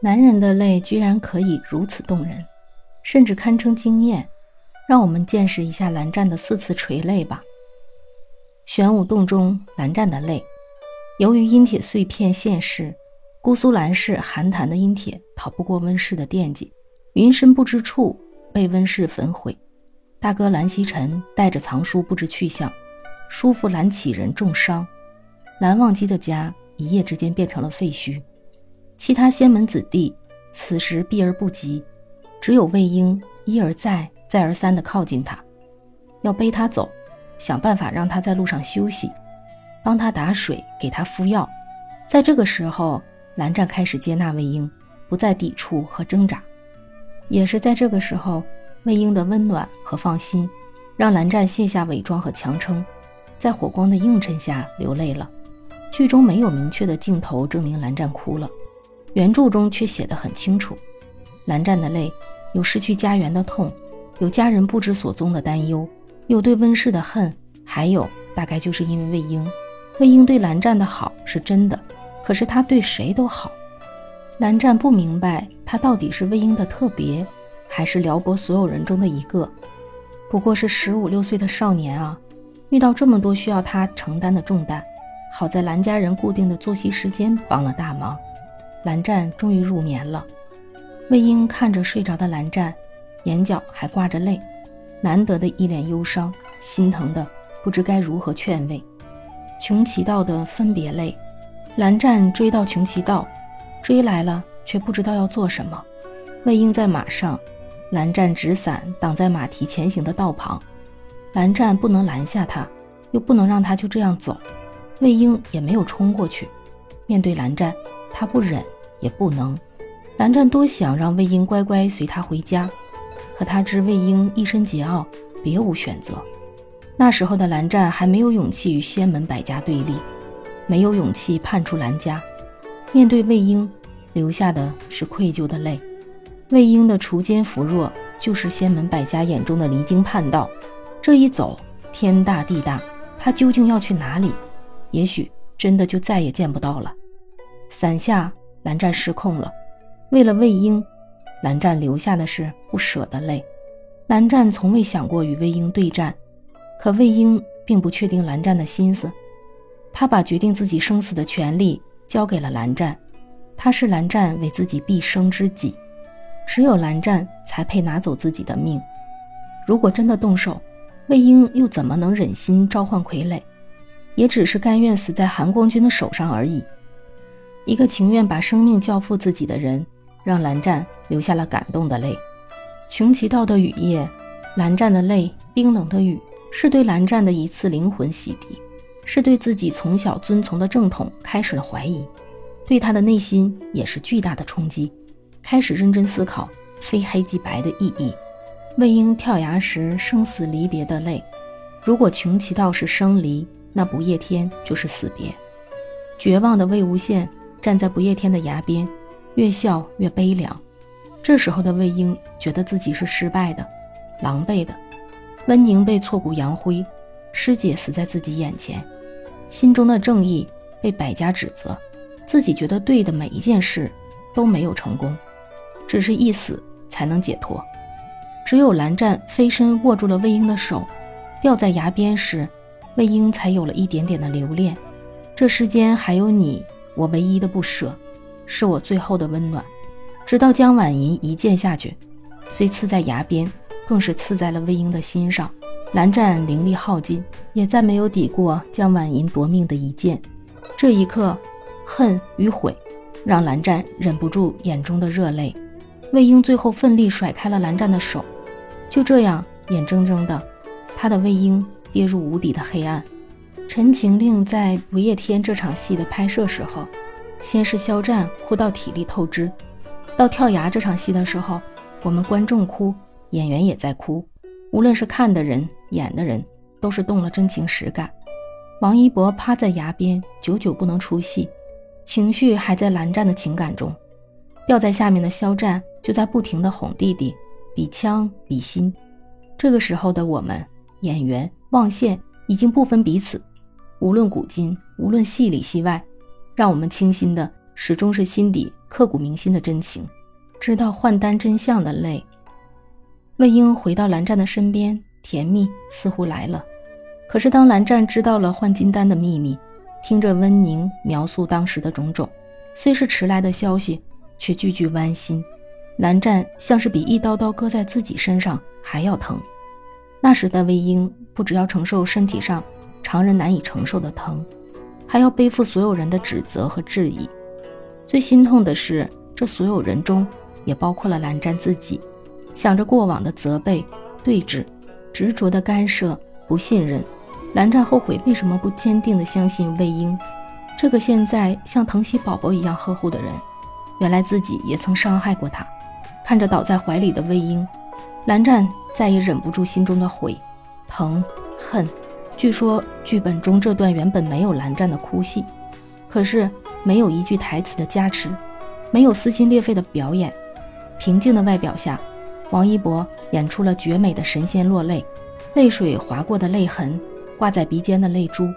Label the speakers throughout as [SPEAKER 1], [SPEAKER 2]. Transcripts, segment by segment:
[SPEAKER 1] 男人的泪居然可以如此动人，甚至堪称惊艳。让我们见识一下蓝湛的四次垂泪吧。玄武洞中，蓝湛的泪，由于阴铁碎片现世，姑苏蓝氏寒潭的阴铁逃不过温氏的惦记，云深不知处被温氏焚毁。大哥蓝曦臣带着藏书不知去向，叔父蓝启仁重伤，蓝忘机的家一夜之间变成了废墟。其他仙门子弟此时避而不及，只有魏婴一而再、再而三地靠近他，要背他走，想办法让他在路上休息，帮他打水，给他敷药。在这个时候，蓝湛开始接纳魏婴，不再抵触和挣扎。也是在这个时候，魏婴的温暖和放心，让蓝湛卸下伪装和强撑，在火光的映衬下流泪了。剧中没有明确的镜头证明蓝湛哭了。原著中却写得很清楚，蓝湛的泪有失去家园的痛，有家人不知所踪的担忧，有对温氏的恨，还有大概就是因为魏婴。魏婴对蓝湛的好是真的，可是他对谁都好。蓝湛不明白他到底是魏婴的特别，还是辽国所有人中的一个。不过是十五六岁的少年啊，遇到这么多需要他承担的重担，好在蓝家人固定的作息时间帮了大忙。蓝湛终于入眠了，魏婴看着睡着的蓝湛，眼角还挂着泪，难得的一脸忧伤，心疼的不知该如何劝慰。穷奇道的分别泪，蓝湛追到穷奇道，追来了却不知道要做什么。魏婴在马上，蓝湛执伞挡在马蹄前行的道旁，蓝湛不能拦下他，又不能让他就这样走，魏婴也没有冲过去，面对蓝湛，他不忍。也不能，蓝湛多想让魏婴乖乖随他回家，可他知魏婴一身桀骜，别无选择。那时候的蓝湛还没有勇气与仙门百家对立，没有勇气叛出蓝家。面对魏婴，留下的是愧疚的泪。魏婴的锄奸扶弱，就是仙门百家眼中的离经叛道。这一走，天大地大，他究竟要去哪里？也许真的就再也见不到了。伞下。蓝湛失控了，为了魏婴，蓝湛流下的是不舍的泪。蓝湛从未想过与魏婴对战，可魏婴并不确定蓝湛的心思，他把决定自己生死的权利交给了蓝湛，他是蓝湛为自己毕生知己，只有蓝湛才配拿走自己的命。如果真的动手，魏婴又怎么能忍心召唤傀儡？也只是甘愿死在韩光君的手上而已。一个情愿把生命交付自己的人，让蓝湛流下了感动的泪。穷奇道的雨夜，蓝湛的泪，冰冷的雨，是对蓝湛的一次灵魂洗涤，是对自己从小遵从的正统开始了怀疑，对他的内心也是巨大的冲击，开始认真思考非黑即白的意义。魏婴跳崖时生死离别的泪，如果穷奇道是生离，那不夜天就是死别。绝望的魏无羡。站在不夜天的崖边，越笑越悲凉。这时候的魏婴觉得自己是失败的、狼狈的。温宁被挫骨扬灰，师姐死在自己眼前，心中的正义被百家指责，自己觉得对的每一件事都没有成功，只是一死才能解脱。只有蓝湛飞身握住了魏婴的手，掉在崖边时，魏婴才有了一点点的留恋。这世间还有你。我唯一的不舍，是我最后的温暖。直到江婉银一剑下去，虽刺在崖边，更是刺在了魏婴的心上。蓝湛灵力耗尽，也再没有抵过江婉银夺命的一剑。这一刻，恨与悔，让蓝湛忍不住眼中的热泪。魏婴最后奋力甩开了蓝湛的手，就这样，眼睁睁的，他的魏婴跌入无底的黑暗。陈情令在《不夜天》这场戏的拍摄时候，先是肖战哭到体力透支，到跳崖这场戏的时候，我们观众哭，演员也在哭，无论是看的人、演的人，都是动了真情实感。王一博趴在崖边，久久不能出戏，情绪还在蓝湛的情感中。掉在下面的肖战就在不停地哄弟弟，比枪比心。这个时候的我们，演员望线已经不分彼此。无论古今，无论戏里戏外，让我们倾心的始终是心底刻骨铭心的真情，知道换丹真相的泪。魏婴回到蓝湛的身边，甜蜜似乎来了。可是当蓝湛知道了换金丹的秘密，听着温宁描述当时的种种，虽是迟来的消息，却句句剜心。蓝湛像是比一刀刀割在自己身上还要疼。那时的魏婴不只要承受身体上常人难以承受的疼，还要背负所有人的指责和质疑。最心痛的是，这所有人中也包括了蓝湛自己。想着过往的责备、对峙、执着的干涉、不信任，蓝湛后悔为什么不坚定地相信魏婴，这个现在像疼惜宝宝一样呵护的人。原来自己也曾伤害过他。看着倒在怀里的魏婴，蓝湛再也忍不住心中的悔、疼、恨。据说剧本中这段原本没有蓝湛的哭戏，可是没有一句台词的加持，没有撕心裂肺的表演，平静的外表下。王一博演出了绝美的神仙落泪，泪水划过的泪痕，挂在鼻尖的泪珠，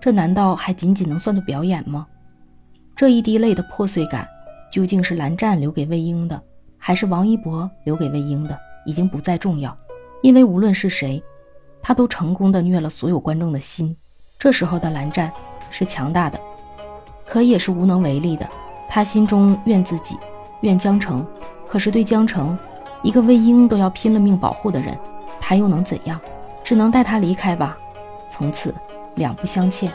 [SPEAKER 1] 这难道还仅仅能算作表演吗？这一滴泪的破碎感，究竟是蓝湛留给魏婴的，还是王一博留给魏婴的，已经不再重要，因为无论是谁，他都成功的虐了所有观众的心。这时候的蓝湛是强大的，可也是无能为力的。他心中怨自己，怨江澄，可是对江澄。一个魏婴都要拼了命保护的人，他又能怎样？只能带他离开吧，从此两不相欠。